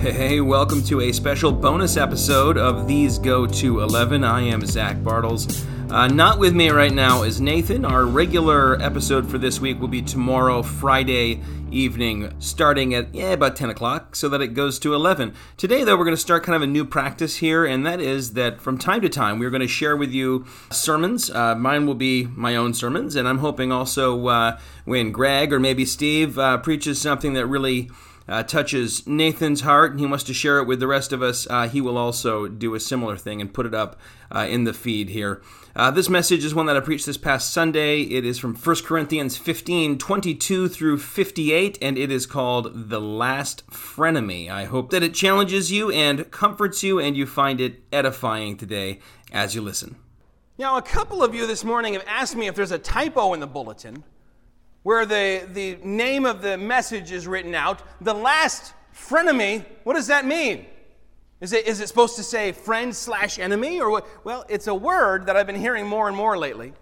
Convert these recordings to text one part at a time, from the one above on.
Hey, welcome to a special bonus episode of These Go to 11. I am Zach Bartles. Uh, not with me right now is Nathan. Our regular episode for this week will be tomorrow, Friday evening, starting at yeah, about 10 o'clock, so that it goes to 11. Today, though, we're going to start kind of a new practice here, and that is that from time to time, we're going to share with you sermons. Uh, mine will be my own sermons, and I'm hoping also uh, when Greg or maybe Steve uh, preaches something that really uh, touches Nathan's heart and he wants to share it with the rest of us, uh, he will also do a similar thing and put it up uh, in the feed here. Uh, this message is one that I preached this past Sunday. It is from 1 Corinthians 15 22 through 58, and it is called The Last Frenemy. I hope that it challenges you and comforts you, and you find it edifying today as you listen. Now, a couple of you this morning have asked me if there's a typo in the bulletin where the, the name of the message is written out. The last frenemy, what does that mean? Is it, is it supposed to say friend slash enemy? Or what? Well, it's a word that I've been hearing more and more lately.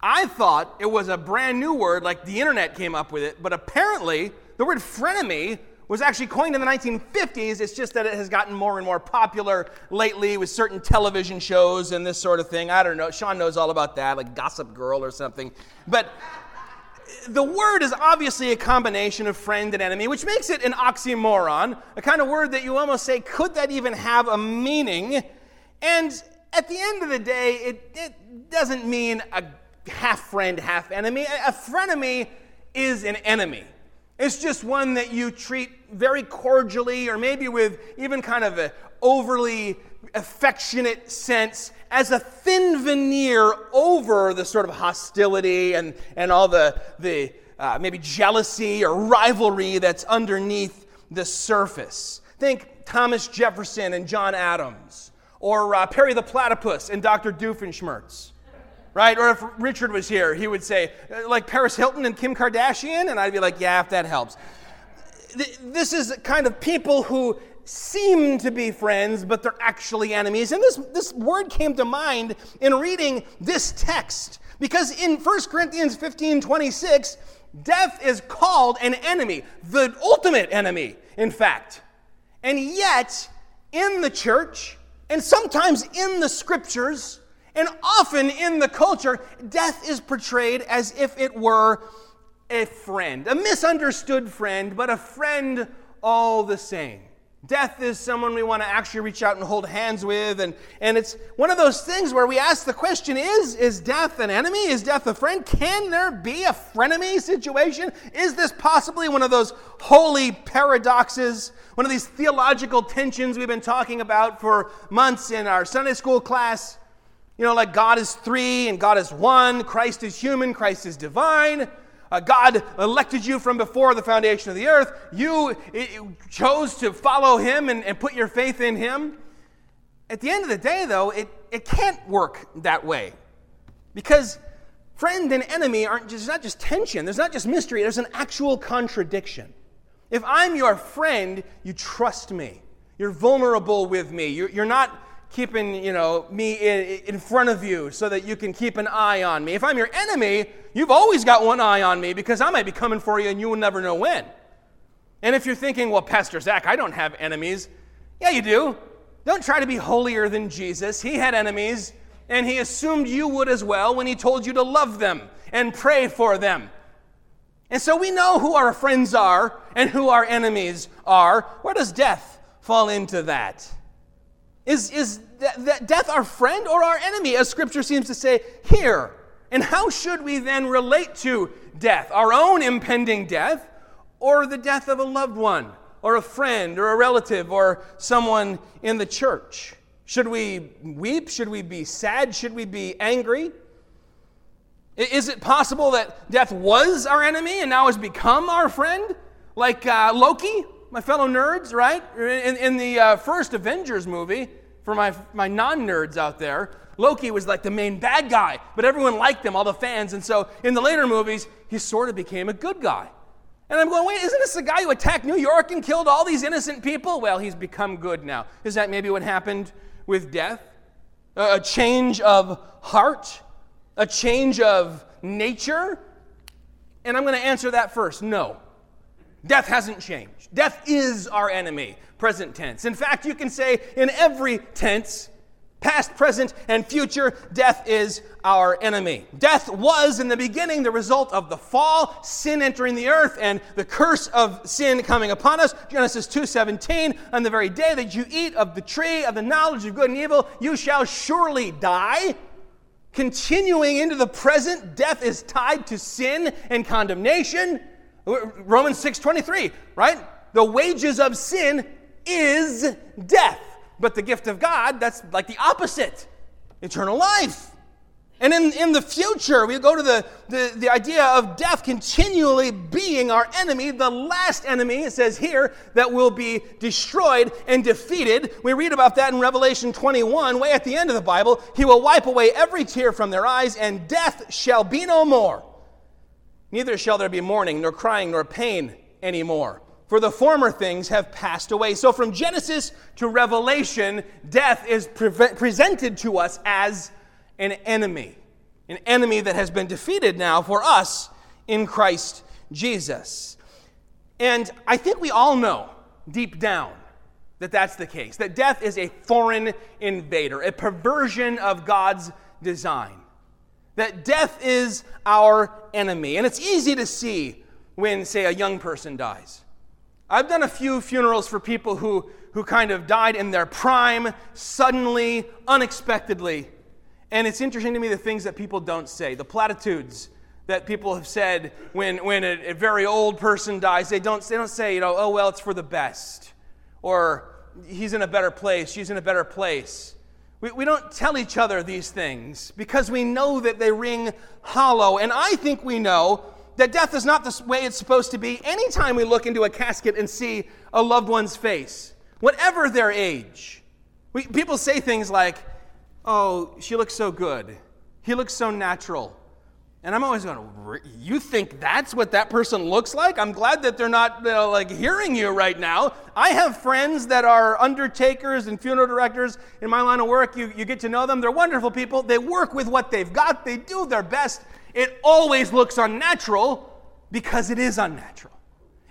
I thought it was a brand new word, like the internet came up with it, but apparently the word frenemy was actually coined in the 1950s. It's just that it has gotten more and more popular lately with certain television shows and this sort of thing. I don't know. Sean knows all about that, like Gossip Girl or something. But the word is obviously a combination of friend and enemy, which makes it an oxymoron, a kind of word that you almost say, could that even have a meaning? And at the end of the day, it, it doesn't mean a half friend, half enemy. A frenemy is an enemy. It's just one that you treat very cordially or maybe with even kind of an overly affectionate sense as a thin veneer over the sort of hostility and, and all the, the uh, maybe jealousy or rivalry that's underneath the surface. Think Thomas Jefferson and John Adams, or uh, Perry the Platypus and Dr. Doofenshmirtz. Right? Or if Richard was here, he would say, uh, like Paris Hilton and Kim Kardashian, and I'd be like, yeah, if that helps. This is kind of people who seem to be friends, but they're actually enemies. And this, this word came to mind in reading this text. Because in 1 Corinthians 15 26, death is called an enemy, the ultimate enemy, in fact. And yet, in the church, and sometimes in the scriptures, and often in the culture, death is portrayed as if it were a friend, a misunderstood friend, but a friend all the same. Death is someone we want to actually reach out and hold hands with. And, and it's one of those things where we ask the question is, is death an enemy? Is death a friend? Can there be a frenemy situation? Is this possibly one of those holy paradoxes, one of these theological tensions we've been talking about for months in our Sunday school class? You know, like God is three and God is one, Christ is human, Christ is divine. Uh, God elected you from before the foundation of the earth. You chose to follow Him and, and put your faith in Him. At the end of the day, though, it, it can't work that way. Because friend and enemy aren't just, not just tension, there's not just mystery, there's an actual contradiction. If I'm your friend, you trust me. You're vulnerable with me. You're, you're not keeping, you know, me in, in front of you so that you can keep an eye on me. If I'm your enemy, you've always got one eye on me because I might be coming for you and you will never know when. And if you're thinking, well, Pastor Zach, I don't have enemies. Yeah, you do. Don't try to be holier than Jesus. He had enemies, and he assumed you would as well when he told you to love them and pray for them. And so we know who our friends are and who our enemies are. Where does death fall into that? Is, is that death our friend or our enemy, as Scripture seems to say here? And how should we then relate to death? Our own impending death, or the death of a loved one, or a friend, or a relative, or someone in the church? Should we weep? Should we be sad? Should we be angry? Is it possible that death was our enemy and now has become our friend? Like uh, Loki? My fellow nerds, right? In, in the uh, first Avengers movie, for my, my non nerds out there, Loki was like the main bad guy, but everyone liked him, all the fans. And so in the later movies, he sort of became a good guy. And I'm going, wait, isn't this the guy who attacked New York and killed all these innocent people? Well, he's become good now. Is that maybe what happened with death? A change of heart? A change of nature? And I'm going to answer that first no. Death hasn't changed. Death is our enemy, present tense. In fact, you can say in every tense, past, present, and future, death is our enemy. Death was in the beginning the result of the fall, sin entering the earth, and the curse of sin coming upon us. Genesis 2:17, on the very day that you eat of the tree of the knowledge of good and evil, you shall surely die. Continuing into the present, death is tied to sin and condemnation. Romans 6:23, right? The wages of sin is death. But the gift of God, that's like the opposite eternal life. And in, in the future, we go to the, the, the idea of death continually being our enemy, the last enemy, it says here, that will be destroyed and defeated. We read about that in Revelation 21, way at the end of the Bible. He will wipe away every tear from their eyes, and death shall be no more. Neither shall there be mourning, nor crying, nor pain anymore for the former things have passed away. So from Genesis to Revelation, death is pre- presented to us as an enemy, an enemy that has been defeated now for us in Christ Jesus. And I think we all know deep down that that's the case, that death is a foreign invader, a perversion of God's design. That death is our enemy. And it's easy to see when, say, a young person dies. I've done a few funerals for people who, who kind of died in their prime, suddenly, unexpectedly. And it's interesting to me the things that people don't say, the platitudes that people have said when, when a, a very old person dies. They don't, they don't say, you know, oh, well, it's for the best. Or he's in a better place, she's in a better place. We, we don't tell each other these things because we know that they ring hollow. And I think we know that death is not the way it's supposed to be anytime we look into a casket and see a loved one's face, whatever their age. We, people say things like, oh, she looks so good. He looks so natural. And I'm always going, you think that's what that person looks like? I'm glad that they're not you know, like hearing you right now. I have friends that are undertakers and funeral directors in my line of work. You, you get to know them. They're wonderful people. They work with what they've got. They do their best. It always looks unnatural because it is unnatural.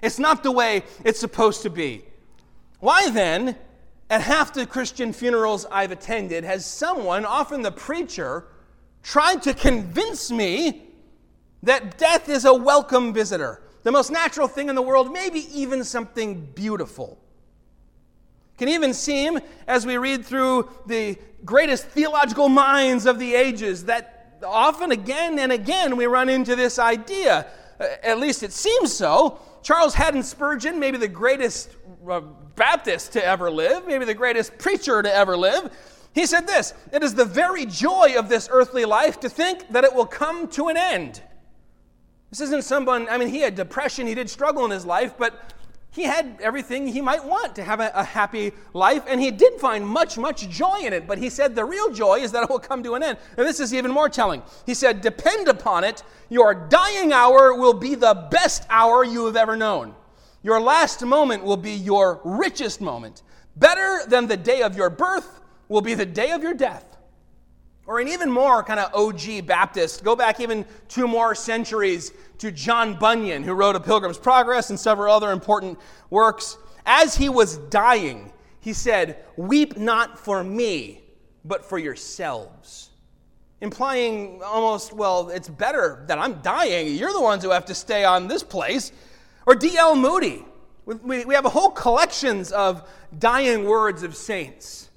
It's not the way it's supposed to be. Why then, at half the Christian funerals I've attended, has someone, often the preacher, tried to convince me that death is a welcome visitor, the most natural thing in the world, maybe even something beautiful? Can even seem, as we read through the greatest theological minds of the ages, that often, again and again, we run into this idea. Uh, at least it seems so. Charles Haddon Spurgeon, maybe the greatest uh, Baptist to ever live, maybe the greatest preacher to ever live, he said this It is the very joy of this earthly life to think that it will come to an end. This isn't someone, I mean, he had depression, he did struggle in his life, but he had everything he might want to have a, a, happy life, and he did find much, much joy in it. But he said the real joy is that it will come to an end. And this is even more telling. He said, Depend upon it, your dying hour will be the best hour you have ever known. Your last moment will be your richest moment. Better than the day of your birth will be the day of your death. Or an even more kind of OG Baptist, go back even two more centuries to John Bunyan, who wrote A Pilgrim's Progress and several other important works. As he was dying, he said, Weep not for me, but for yourselves. Implying almost, well, it's better that I'm dying. You're the ones who have to stay on this place. Or D.L. Moody. We have a whole collections of dying words of saints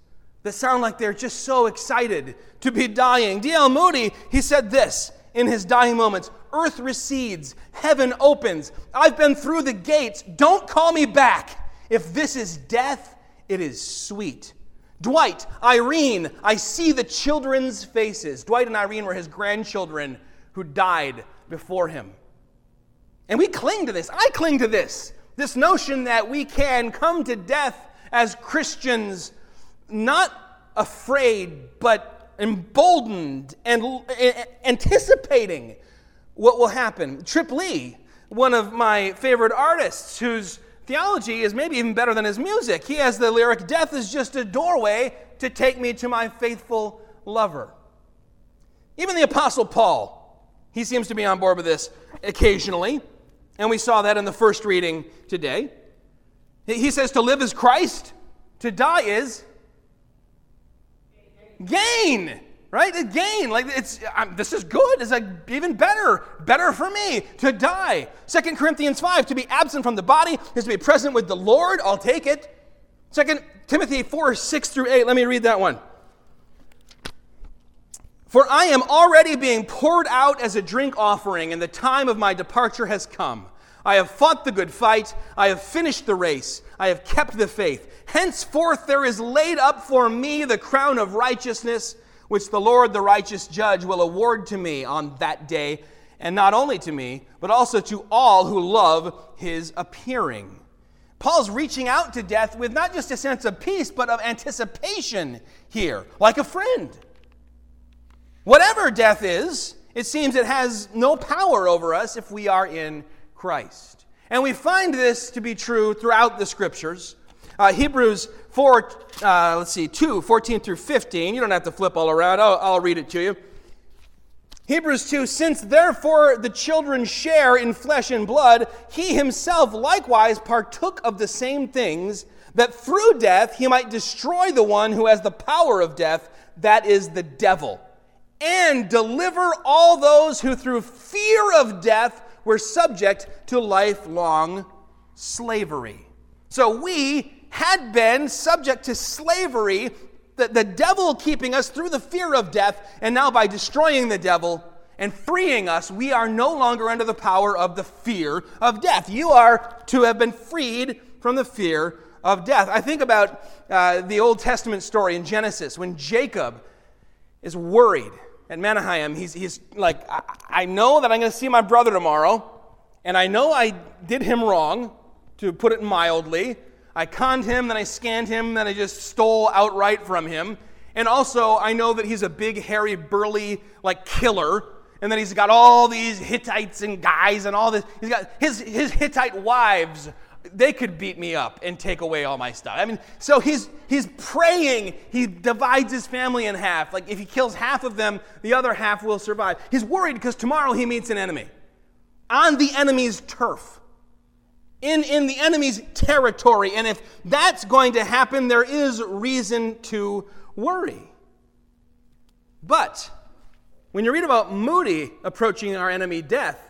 that sound like they're just so excited to be dying. D.L. Moody, he said this in his dying moments Earth recedes, heaven opens. I've been through the gates. Don't call me back. If this is death, it is sweet. Dwight, Irene, I see the children's faces. Dwight and Irene were his grandchildren who died before him. And we cling to this. I cling to this. This notion that we can come to death as Christians not afraid, but emboldened and anticipating what will happen. Trip Lee, one of my favorite artists, whose theology is maybe even better than his music, he has the lyric Death is just a doorway to take me to my faithful lover. Even the Apostle Paul, he seems to be on board with this occasionally. And we saw that in the first reading today. He says to live is Christ, to die is gain. Right? A gain. Like it's I'm, this is good. It's like even better. Better for me to die. Second Corinthians 5, to be absent from the body is to be present with the Lord. I'll take it. Second Timothy 4, 6 through 8. Let me read that one. For I am already being poured out as a drink offering, and the time of my departure has come. I have fought the good fight. I have finished the race. I have kept the faith. Henceforth there is laid up for me the crown of righteousness, which the Lord, the righteous judge, will award to me on that day, and not only to me, but also to all who love his appearing. Paul's reaching out to death with not just a sense of peace, but of anticipation here, like a friend. Whatever death is, it seems it has no power over us if we are in Christ. And we find this to be true throughout the scriptures. Uh, Hebrews 4, uh, let's see, 2, 14 through 15. You don't have to flip all around, I'll, I'll read it to you. Hebrews 2 Since therefore the children share in flesh and blood, he himself likewise partook of the same things, that through death he might destroy the one who has the power of death, that is the devil, and deliver all those who through fear of death were subject to lifelong slavery. So we had been subject to slavery, the, the devil keeping us through the fear of death, and now by destroying the devil and freeing us, we are no longer under the power of the fear of death. You are to have been freed from the fear of death. I think about uh, the Old Testament story in Genesis when Jacob is worried at Mahanaim, he's, he's like, I, I know that I'm going to see my brother tomorrow, and I know I did him wrong, to put it mildly. I conned him, then I scanned him, then I just stole outright from him. And also, I know that he's a big, hairy, burly, like killer, and then he's got all these Hittites and guys and all this. He's got his, his Hittite wives they could beat me up and take away all my stuff. I mean, so he's he's praying. He divides his family in half. Like if he kills half of them, the other half will survive. He's worried because tomorrow he meets an enemy on the enemy's turf. In, in the enemy's territory. And if that's going to happen, there is reason to worry. But when you read about Moody approaching our enemy death,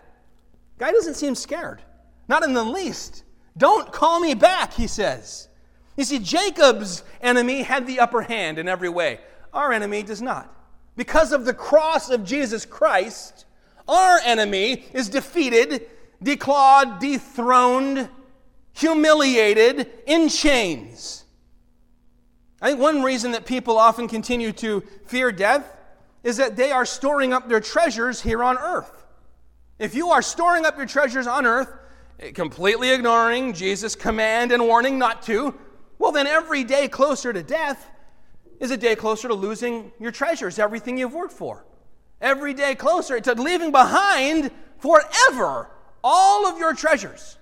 guy doesn't seem scared. Not in the least. Don't call me back, he says. You see, Jacob's enemy had the upper hand in every way. Our enemy does not. Because of the cross of Jesus Christ, our enemy is defeated, declawed, dethroned, humiliated, in chains. I think one reason that people often continue to fear death is that they are storing up their treasures here on earth. If you are storing up your treasures on earth, completely ignoring Jesus' command and warning not to, well, then every day closer to death is a day closer to losing your treasures, everything you've worked for. Every day closer to leaving behind forever all of your treasures.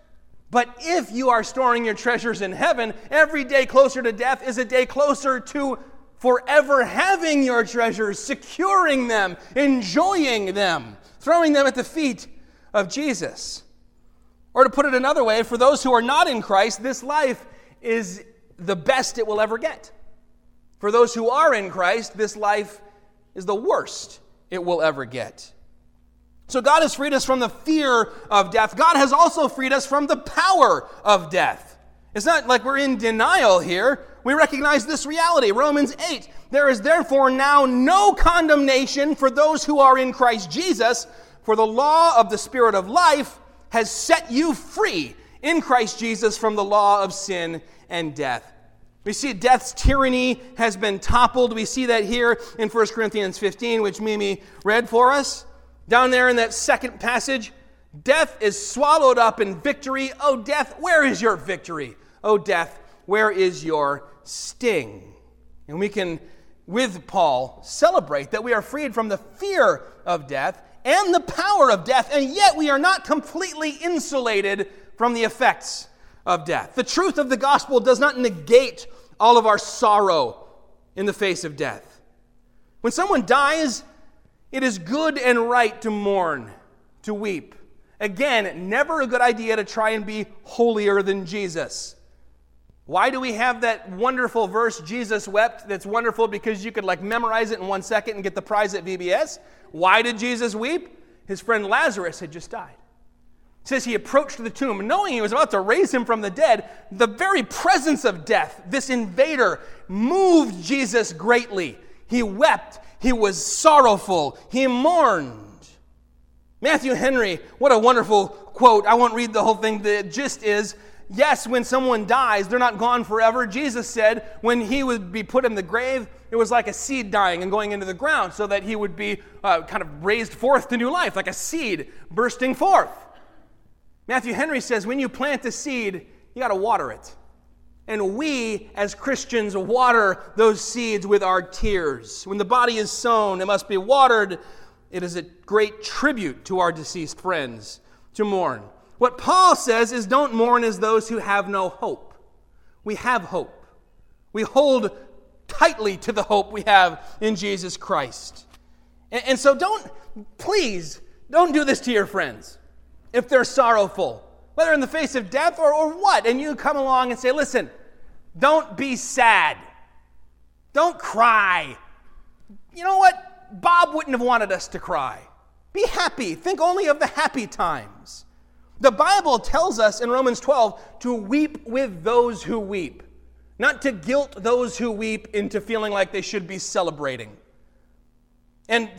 But if you are storing your treasures in heaven, every day closer to death is a day closer to forever having your treasures, securing them, enjoying them, throwing them at the feet of Jesus. Or to put it another way, for those who are not in Christ, this life is the best it will ever get. For those who are in Christ, this life is the worst it will ever get. So God has freed us from the fear of death. God has also freed us from the power of death. It's not like we're in denial here. We recognize this reality. Romans 8 There is therefore now no condemnation for those who are in Christ Jesus, for the law of the Spirit of life has set you free in Christ Jesus from the law of sin and death. We see death's tyranny has been toppled. We see that here in 1 Corinthians 15, which Mimi read for us. Down there in that second passage, death is swallowed up in victory. Oh, death, where is your victory? Oh, death, where is your sting? And we can, with Paul, celebrate that we are freed from the fear of death and the power of death, and yet we are not completely insulated from the effects of death. The truth of the gospel does not negate all of our sorrow in the face of death. When someone dies, it is good and right to mourn, to weep, Again, never a good idea to try and be holier than Jesus. Why do we have that wonderful verse, Jesus wept, that's wonderful because you could like memorize it in one second and get the prize at VBS? Why did Jesus weep? His friend Lazarus had just died. It says he approached the tomb, knowing he was about to raise him from the dead. The very presence of death, this invader, moved Jesus greatly. He wept, he was sorrowful, he mourned. Matthew Henry, what a wonderful quote. I won't read the whole thing. The gist is yes, when someone dies, they're not gone forever. Jesus said when he would be put in the grave, it was like a seed dying and going into the ground so that he would be uh, kind of raised forth to new life, like a seed bursting forth. Matthew Henry says when you plant a seed, you got to water it. And we, as Christians, water those seeds with our tears. When the body is sown, it must be watered. It is a great tribute to our deceased friends to mourn. What Paul says is don't mourn as those who have no hope. We have hope. We hold tightly to the hope we have in Jesus Christ. And, and so don't, please, don't do this to your friends if they're sorrowful, whether in the face of death or, or what. And you come along and say, listen, don't be sad. Don't cry. You know what? Bob wouldn't have wanted us to cry. Be happy. Think only of the happy times. The Bible tells us in Romans 12 to weep with those who weep, not to guilt those who weep into feeling like they should be celebrating. And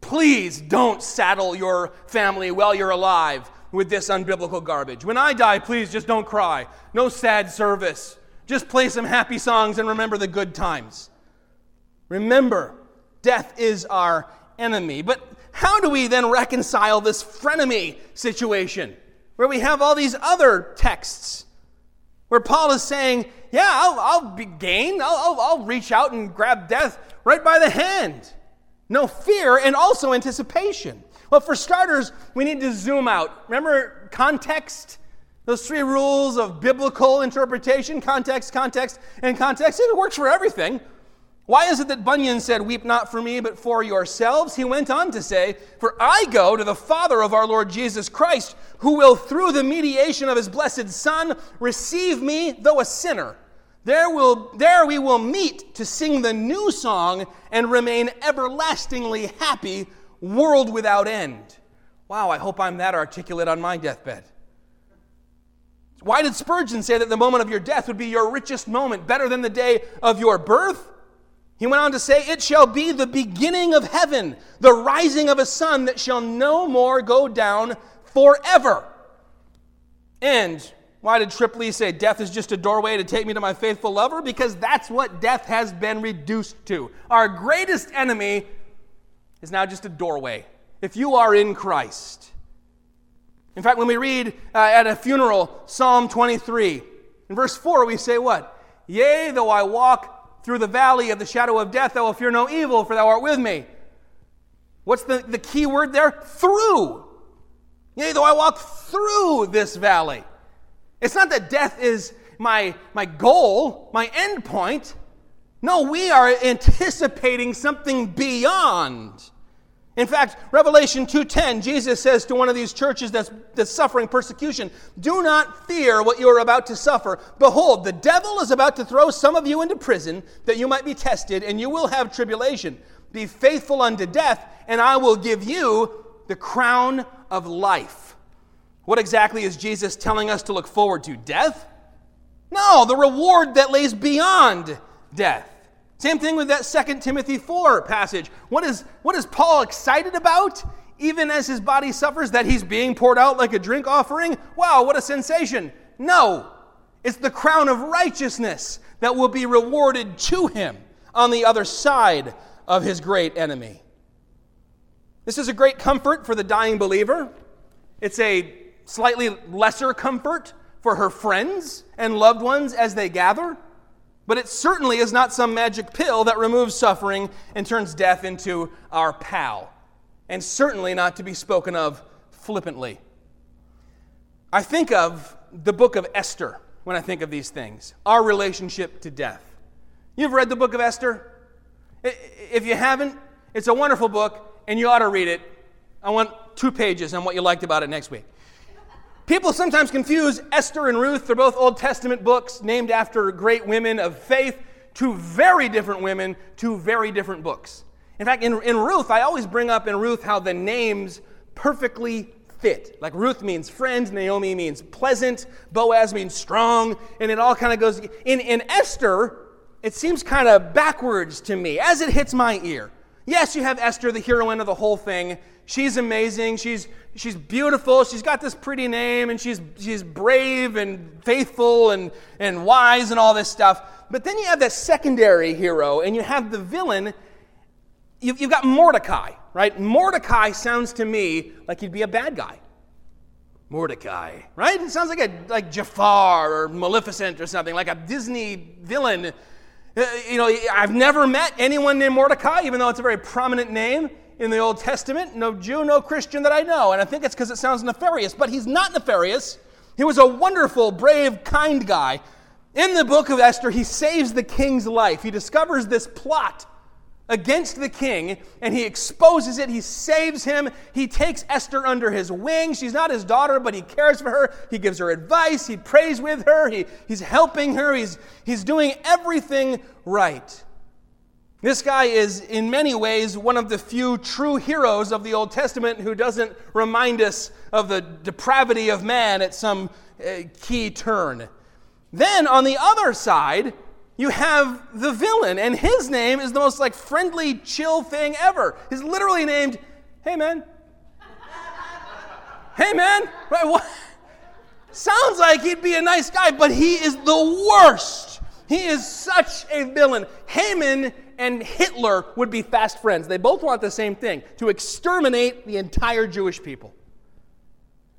please don't saddle your family while you're alive with this unbiblical garbage. When I die, please just don't cry. No sad service. Just play some happy songs and remember the good times. Remember, death is our enemy. But how do we then reconcile this frenemy situation where we have all these other texts where Paul is saying, Yeah, I'll, I'll be gain, I'll, I'll, I'll reach out and grab death right by the hand. No fear and also anticipation. Well, for starters, we need to zoom out. Remember context? Those three rules of biblical interpretation context, context, and context. It works for everything. Why is it that Bunyan said, Weep not for me, but for yourselves? He went on to say, For I go to the Father of our Lord Jesus Christ, who will, through the mediation of his blessed Son, receive me, though a sinner. There, will, there we will meet to sing the new song and remain everlastingly happy, world without end. Wow, I hope I'm that articulate on my deathbed. Why did Spurgeon say that the moment of your death would be your richest moment, better than the day of your birth? He went on to say, It shall be the beginning of heaven, the rising of a sun that shall no more go down forever. And why did Trip say death is just a doorway to take me to my faithful lover? Because that's what death has been reduced to. Our greatest enemy is now just a doorway. If you are in Christ. In fact, when we read uh, at a funeral, Psalm 23, in verse 4, we say, What? Yea, though I walk through the valley of the shadow of death, I will fear no evil, for thou art with me. What's the, the key word there? Through. Yea, though I walk through this valley. It's not that death is my, my goal, my end point. No, we are anticipating something beyond. In fact, Revelation 2:10, Jesus says to one of these churches that's, that's suffering persecution, "Do not fear what you are about to suffer. Behold, the devil is about to throw some of you into prison that you might be tested, and you will have tribulation. Be faithful unto death, and I will give you the crown of life." What exactly is Jesus telling us to look forward to? Death? No, the reward that lays beyond death. Same thing with that 2 Timothy 4 passage. What is, what is Paul excited about? Even as his body suffers, that he's being poured out like a drink offering? Wow, what a sensation. No, it's the crown of righteousness that will be rewarded to him on the other side of his great enemy. This is a great comfort for the dying believer. It's a slightly lesser comfort for her friends and loved ones as they gather. But it certainly is not some magic pill that removes suffering and turns death into our pal, and certainly not to be spoken of flippantly. I think of the book of Esther when I think of these things, our relationship to death. You've read the book of Esther? If you haven't, it's a wonderful book, and you ought to read it. I want two pages on what you liked about it next week. People sometimes confuse Esther and Ruth. They're both Old Testament books named after great women of faith. Two very different women, two very different books. In fact, in, in Ruth, I always bring up in Ruth how the names perfectly fit. Like Ruth means friend, Naomi means pleasant, Boaz means strong, and it all kind of goes. In, in Esther, it seems kind of backwards to me as it hits my ear. Yes, you have Esther, the heroine of the whole thing. She's amazing. She's, she's beautiful. She's got this pretty name, and she's, she's brave and faithful and, and wise and all this stuff. But then you have that secondary hero, and you have the villain. You've, you've got Mordecai, right? Mordecai sounds to me like he'd be a bad guy. Mordecai, right? It sounds like a like Jafar or Maleficent or something, like a Disney villain uh, you know, I've never met anyone named Mordecai, even though it's a very prominent name in the Old Testament. No Jew, no Christian that I know. And I think it's because it sounds nefarious. But he's not nefarious. He was a wonderful, brave, kind guy. In the book of Esther, he saves the king's life. He discovers this plot against the king and he exposes it. He saves him. He takes Esther under his wing. She's not his daughter, but he cares for her. He gives her advice. He prays with her. He, he's helping her. He's, he's doing everything right. This guy is, in many ways, one of the few true heroes of the Old Testament who doesn't remind us of the depravity of man at some uh, key turn. Then, on the other side, you have the villain, and his name is the most like friendly, chill thing ever. He's literally named, "Hey man." hey man, right? What? Sounds like he'd be a nice guy, but he is the worst. He is such a villain. Haman and Hitler would be fast friends. They both want the same thing to exterminate the entire Jewish people.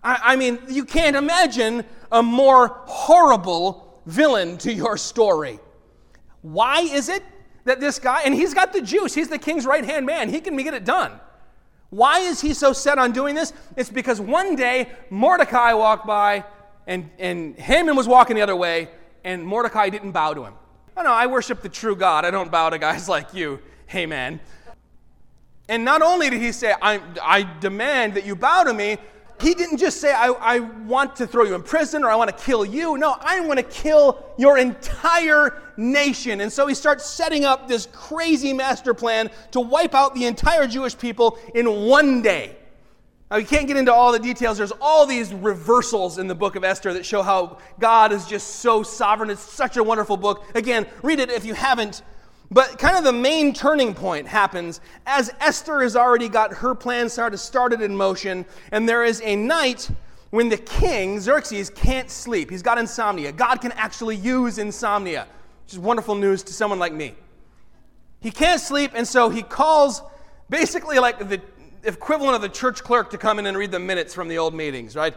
I, I mean, you can't imagine a more horrible villain to your story. Why is it that this guy, and he's got the juice, he's the king's right hand man, he can get it done. Why is he so set on doing this? It's because one day Mordecai walked by and, and Haman was walking the other way, and Mordecai didn't bow to him. I know, I worship the true God. I don't bow to guys like you, Haman. And not only did he say, I, I demand that you bow to me, he didn't just say, I, I want to throw you in prison or I want to kill you. No, I want to kill your entire nation. And so he starts setting up this crazy master plan to wipe out the entire Jewish people in one day. Now, we can't get into all the details. There's all these reversals in the book of Esther that show how God is just so sovereign. It's such a wonderful book. Again, read it if you haven't. But kind of the main turning point happens as Esther has already got her plan started, started in motion, and there is a night when the king, Xerxes, can't sleep. He's got insomnia. God can actually use insomnia, which is wonderful news to someone like me. He can't sleep, and so he calls basically like the equivalent of the church clerk to come in and read the minutes from the old meetings, right?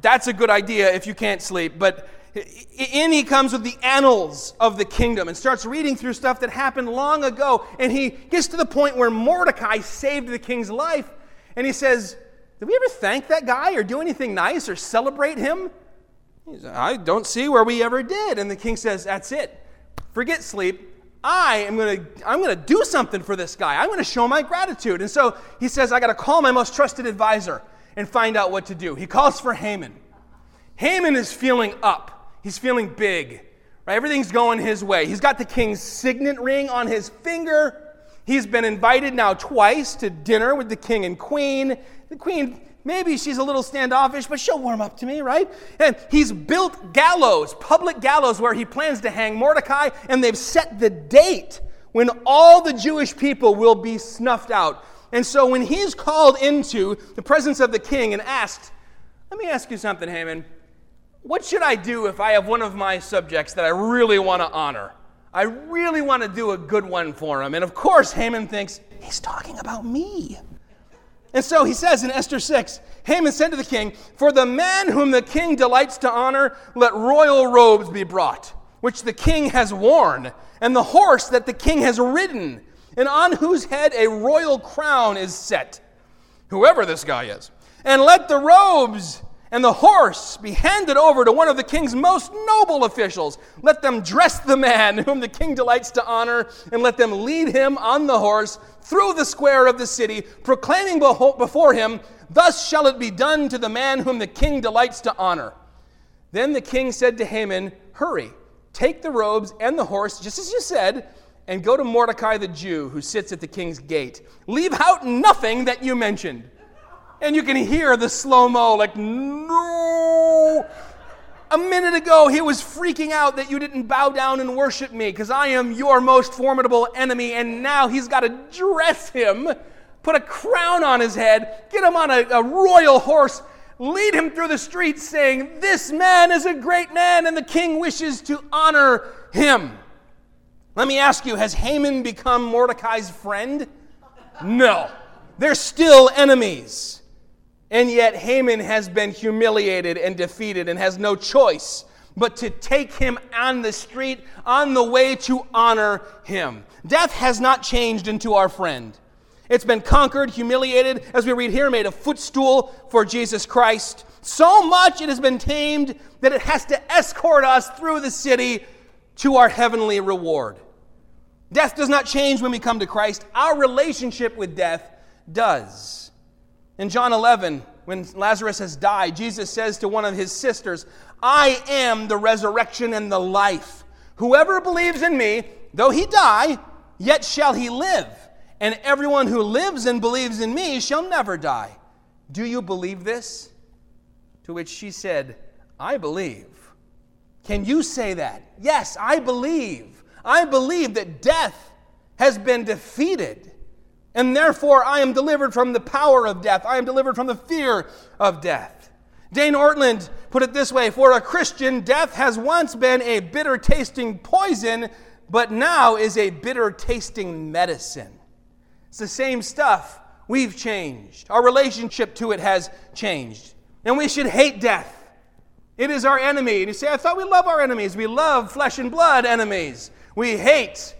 That's a good idea if you can't sleep, but in he comes with the annals of the kingdom and starts reading through stuff that happened long ago. And he gets to the point where Mordecai saved the king's life. And he says, Did we ever thank that guy or do anything nice or celebrate him? He says, I don't see where we ever did. And the king says, That's it. Forget sleep. I am going to I'm going to do something for this guy. I'm going to show my gratitude. And so he says, I got to call my most trusted advisor and find out what to do. He calls for Haman. Haman is feeling up. He's feeling big. Right? Everything's going his way. He's got the king's signet ring on his finger. He's been invited now twice to dinner with the king and queen. The queen, maybe she's a little standoffish, but she'll warm up to me, right? And he's built gallows, public gallows, where he plans to hang Mordecai, and they've set the date when all the Jewish people will be snuffed out. And so when he's called into the presence of the king and asked, Let me ask you something, Haman. What should I do if I have one of my subjects that I really want to honor? I really want to do a good one for him. And of course, Haman thinks, he's talking about me. And so he says in Esther 6 Haman said to the king, For the man whom the king delights to honor, let royal robes be brought, which the king has worn, and the horse that the king has ridden, and on whose head a royal crown is set, whoever this guy is. And let the robes and the horse be handed over to one of the king's most noble officials. Let them dress the man whom the king delights to honor, and let them lead him on the horse through the square of the city, proclaiming before him, Thus shall it be done to the man whom the king delights to honor. Then the king said to Haman, Hurry, take the robes and the horse, just as you said, and go to Mordecai the Jew, who sits at the king's gate. Leave out nothing that you mentioned. And you can hear the slow mo, like. A minute ago, he was freaking out that you didn't bow down and worship me because I am your most formidable enemy. And now he's got to dress him, put a crown on his head, get him on a, a royal horse, lead him through the streets saying, This man is a great man and the king wishes to honor him. Let me ask you, has Haman become Mordecai's friend? No. They're still enemies. And yet Haman has been humiliated and defeated and has no choice but to take him on the street on the way to honor him. Death has not changed into our friend. It's been conquered, humiliated, as we read here, made a footstool for Jesus Christ. So much it has been tamed that it has to escort us through the city to our heavenly reward. Death does not change when we come to Christ. Our relationship with death does. In John 11, when Lazarus has died, Jesus says to one of his sisters, I am the resurrection and the life. Whoever believes in me, though he die, yet shall he live and everyone who lives and believes in me shall never die. Do you believe this? To which she said, I believe. Can you say that? Yes, I believe. I believe that death has been defeated, and therefore I am delivered from the power of death. I am delivered from the fear of death. Dane Ortlund put it this way For a Christian, death has once been a bitter tasting poison, but now is a bitter tasting medicine. It's the same stuff. We've changed. Our relationship to it has changed. And we should hate death. It is our enemy. And you say, I thought we love our enemies. We love flesh and blood enemies. We hate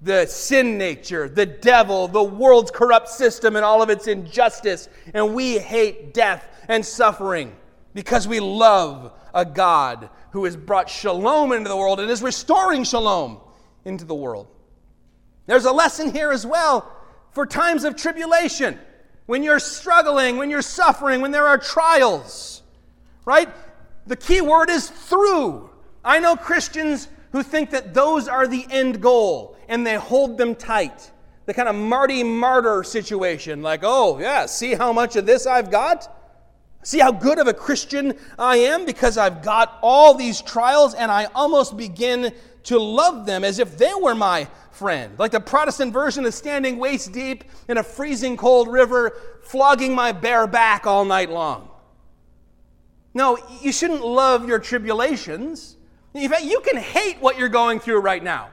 the sin nature, the devil, the world's corrupt system, and all of its injustice. And we hate death and suffering because we love a God who has brought shalom into the world and is restoring shalom into the world. There's a lesson here as well for times of tribulation, when you're struggling, when you're suffering, when there are trials, right? The key word is through. I know Christians who think that those are the end goal and they hold them tight. The kind of Marty martyr situation, like, oh, yeah, see how much of this I've got? See how good of a Christian I am because I've got all these trials and I almost begin to love them as if they were my friend. Like the Protestant version of standing waist deep in a freezing cold river, flogging my bare back all night long. No, you shouldn't love your tribulations. In fact, you can hate what you're going through right now.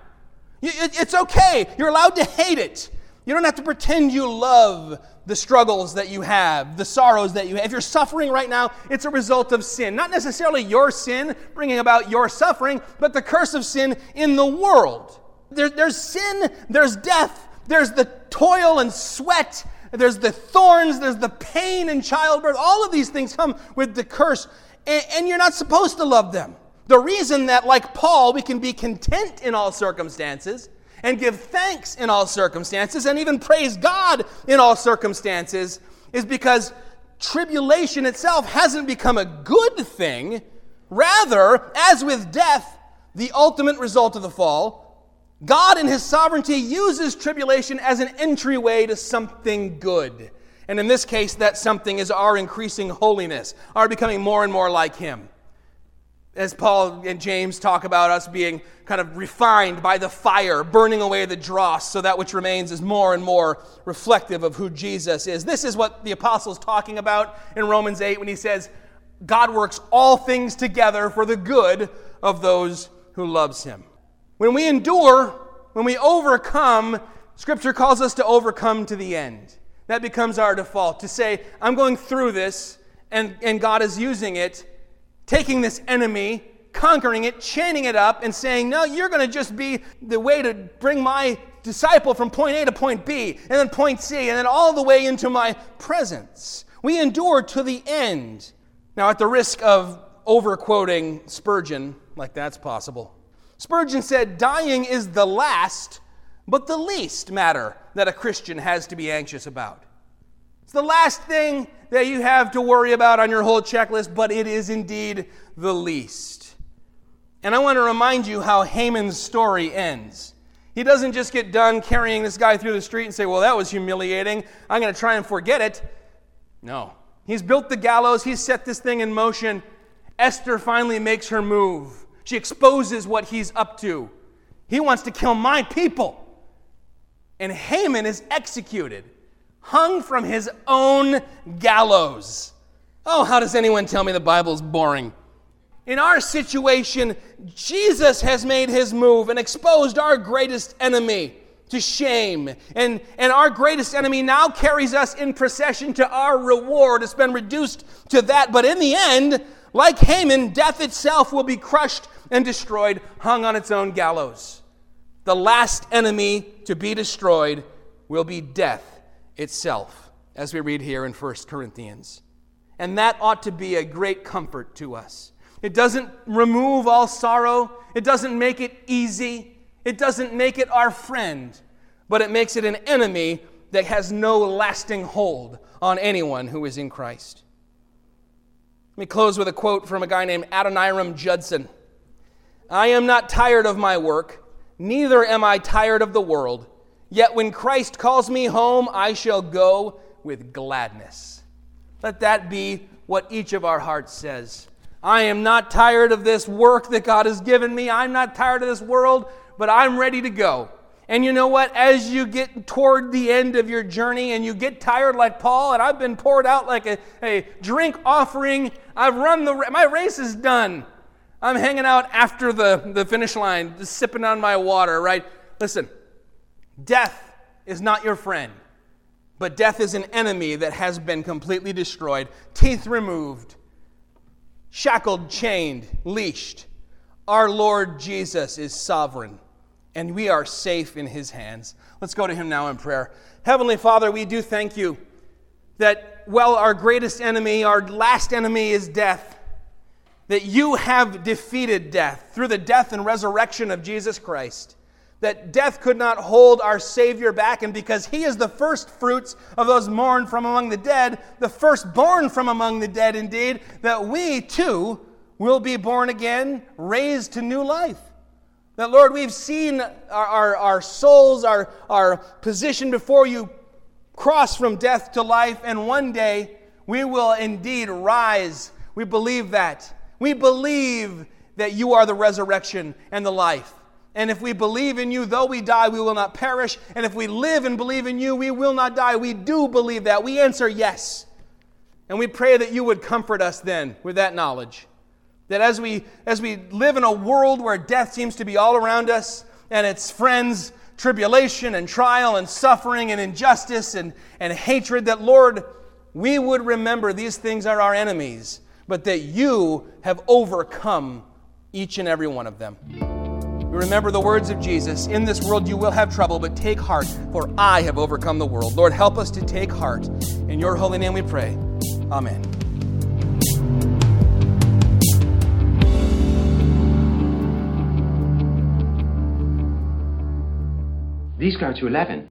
It's okay. You're allowed to hate it. You don't have to pretend you love the struggles that you have, the sorrows that you have. If you're suffering right now, it's a result of sin. Not necessarily your sin bringing about your suffering, but the curse of sin in the world. There, there's sin, there's death, there's the toil and sweat, there's the thorns, there's the pain in childbirth. All of these things come with the curse, and, and you're not supposed to love them. The reason that, like Paul, we can be content in all circumstances and give thanks in all circumstances and even praise God in all circumstances is because tribulation itself hasn't become a good thing. Rather, as with death, the ultimate result of the fall, God, in His sovereignty, uses tribulation as an entryway to something good. And in this case, that something is our increasing holiness, our becoming more and more like Him. As Paul and James talk about us being kind of refined by the fire, burning away the dross, so that which remains is more and more reflective of who Jesus is. This is what the apostle's talking about in Romans 8 when he says, God works all things together for the good of those who loves him. When we endure, when we overcome, Scripture calls us to overcome to the end. That becomes our default to say, I'm going through this, and, and God is using it, taking this enemy, conquering it, chaining it up, and saying, No, you're going to just be the way to bring my disciple from point A to point B, and then point C, and then all the way into my presence. We endure to the end. Now, at the risk of overquoting Spurgeon, like that's possible, Spurgeon said, Dying is the last, but the least matter that a Christian has to be anxious about. The last thing that you have to worry about on your whole checklist, but it is indeed the least. And I want to remind you how Haman's story ends. He doesn't just get done carrying this guy through the street and say, Well, that was humiliating. I'm going to try and forget it. No. He's built the gallows, he's set this thing in motion. Esther finally makes her move. She exposes what he's up to. He wants to kill my people. And Haman is executed, hung from his own gallows. Oh, how does anyone tell me the Bible's boring? In our situation, Jesus has made his move and exposed our greatest enemy to shame. And, and our greatest enemy now carries us in procession to our reward. It's been reduced to that. But in the end, like Haman, death itself will be crushed and destroyed, hung on its own gallows. The last enemy to be destroyed will be death itself, as we read here in 1 Corinthians. And that ought to be a great comfort to us. It doesn't remove all sorrow, it doesn't make it easy, it doesn't make it our friend, but it makes it an enemy that has no lasting hold on anyone who is in Christ. Let me close with a quote from a guy named Adoniram Judson. I am not tired of my work, neither am I tired of the world. Yet when Christ calls me home, I shall go with gladness. Let that be what each of our hearts says. I am not tired of this work that God has given me. I'm not tired of this world, but I'm ready to go. And you know what? As you get toward the end of your journey and you get tired like Paul, and I've been poured out like a, a drink offering, I've run the, my race is done. I'm hanging out after the, the finish line, just sipping on my water, right? Listen, death is not your friend, but death is an enemy that has been completely destroyed, teeth removed, shackled, chained, leashed. Our Lord Jesus is sovereign, and we are safe in his hands. Let's go to him now in prayer. Heavenly Father, we do thank you that, well, our greatest enemy, our last enemy is death, that you have defeated death through the death and resurrection of Jesus Christ that death could not hold our Savior back, and because He is the first fruits of those mourned from among the dead, the firstborn from among the dead, indeed, that we too will be born again, raised to new life. That, Lord, we've seen our, our, our souls, our, our position before you cross from death to life, and one day we will indeed rise. We believe that. We believe that you are the resurrection and the life. And if we believe in you, though we die, we will not perish. And if we live and believe in you, we will not die. We do believe that. We answer yes. And we pray that you would comfort us then with that knowledge. That as we, as we live in a world where death seems to be all around us and its friends, tribulation and trial and suffering and injustice and, and hatred, that Lord, we would remember these things are our enemies, but that you have overcome each and every one of them. Remember the words of Jesus In this world you will have trouble, but take heart, for I have overcome the world. Lord, help us to take heart. In your holy name we pray. Amen. These go to 11.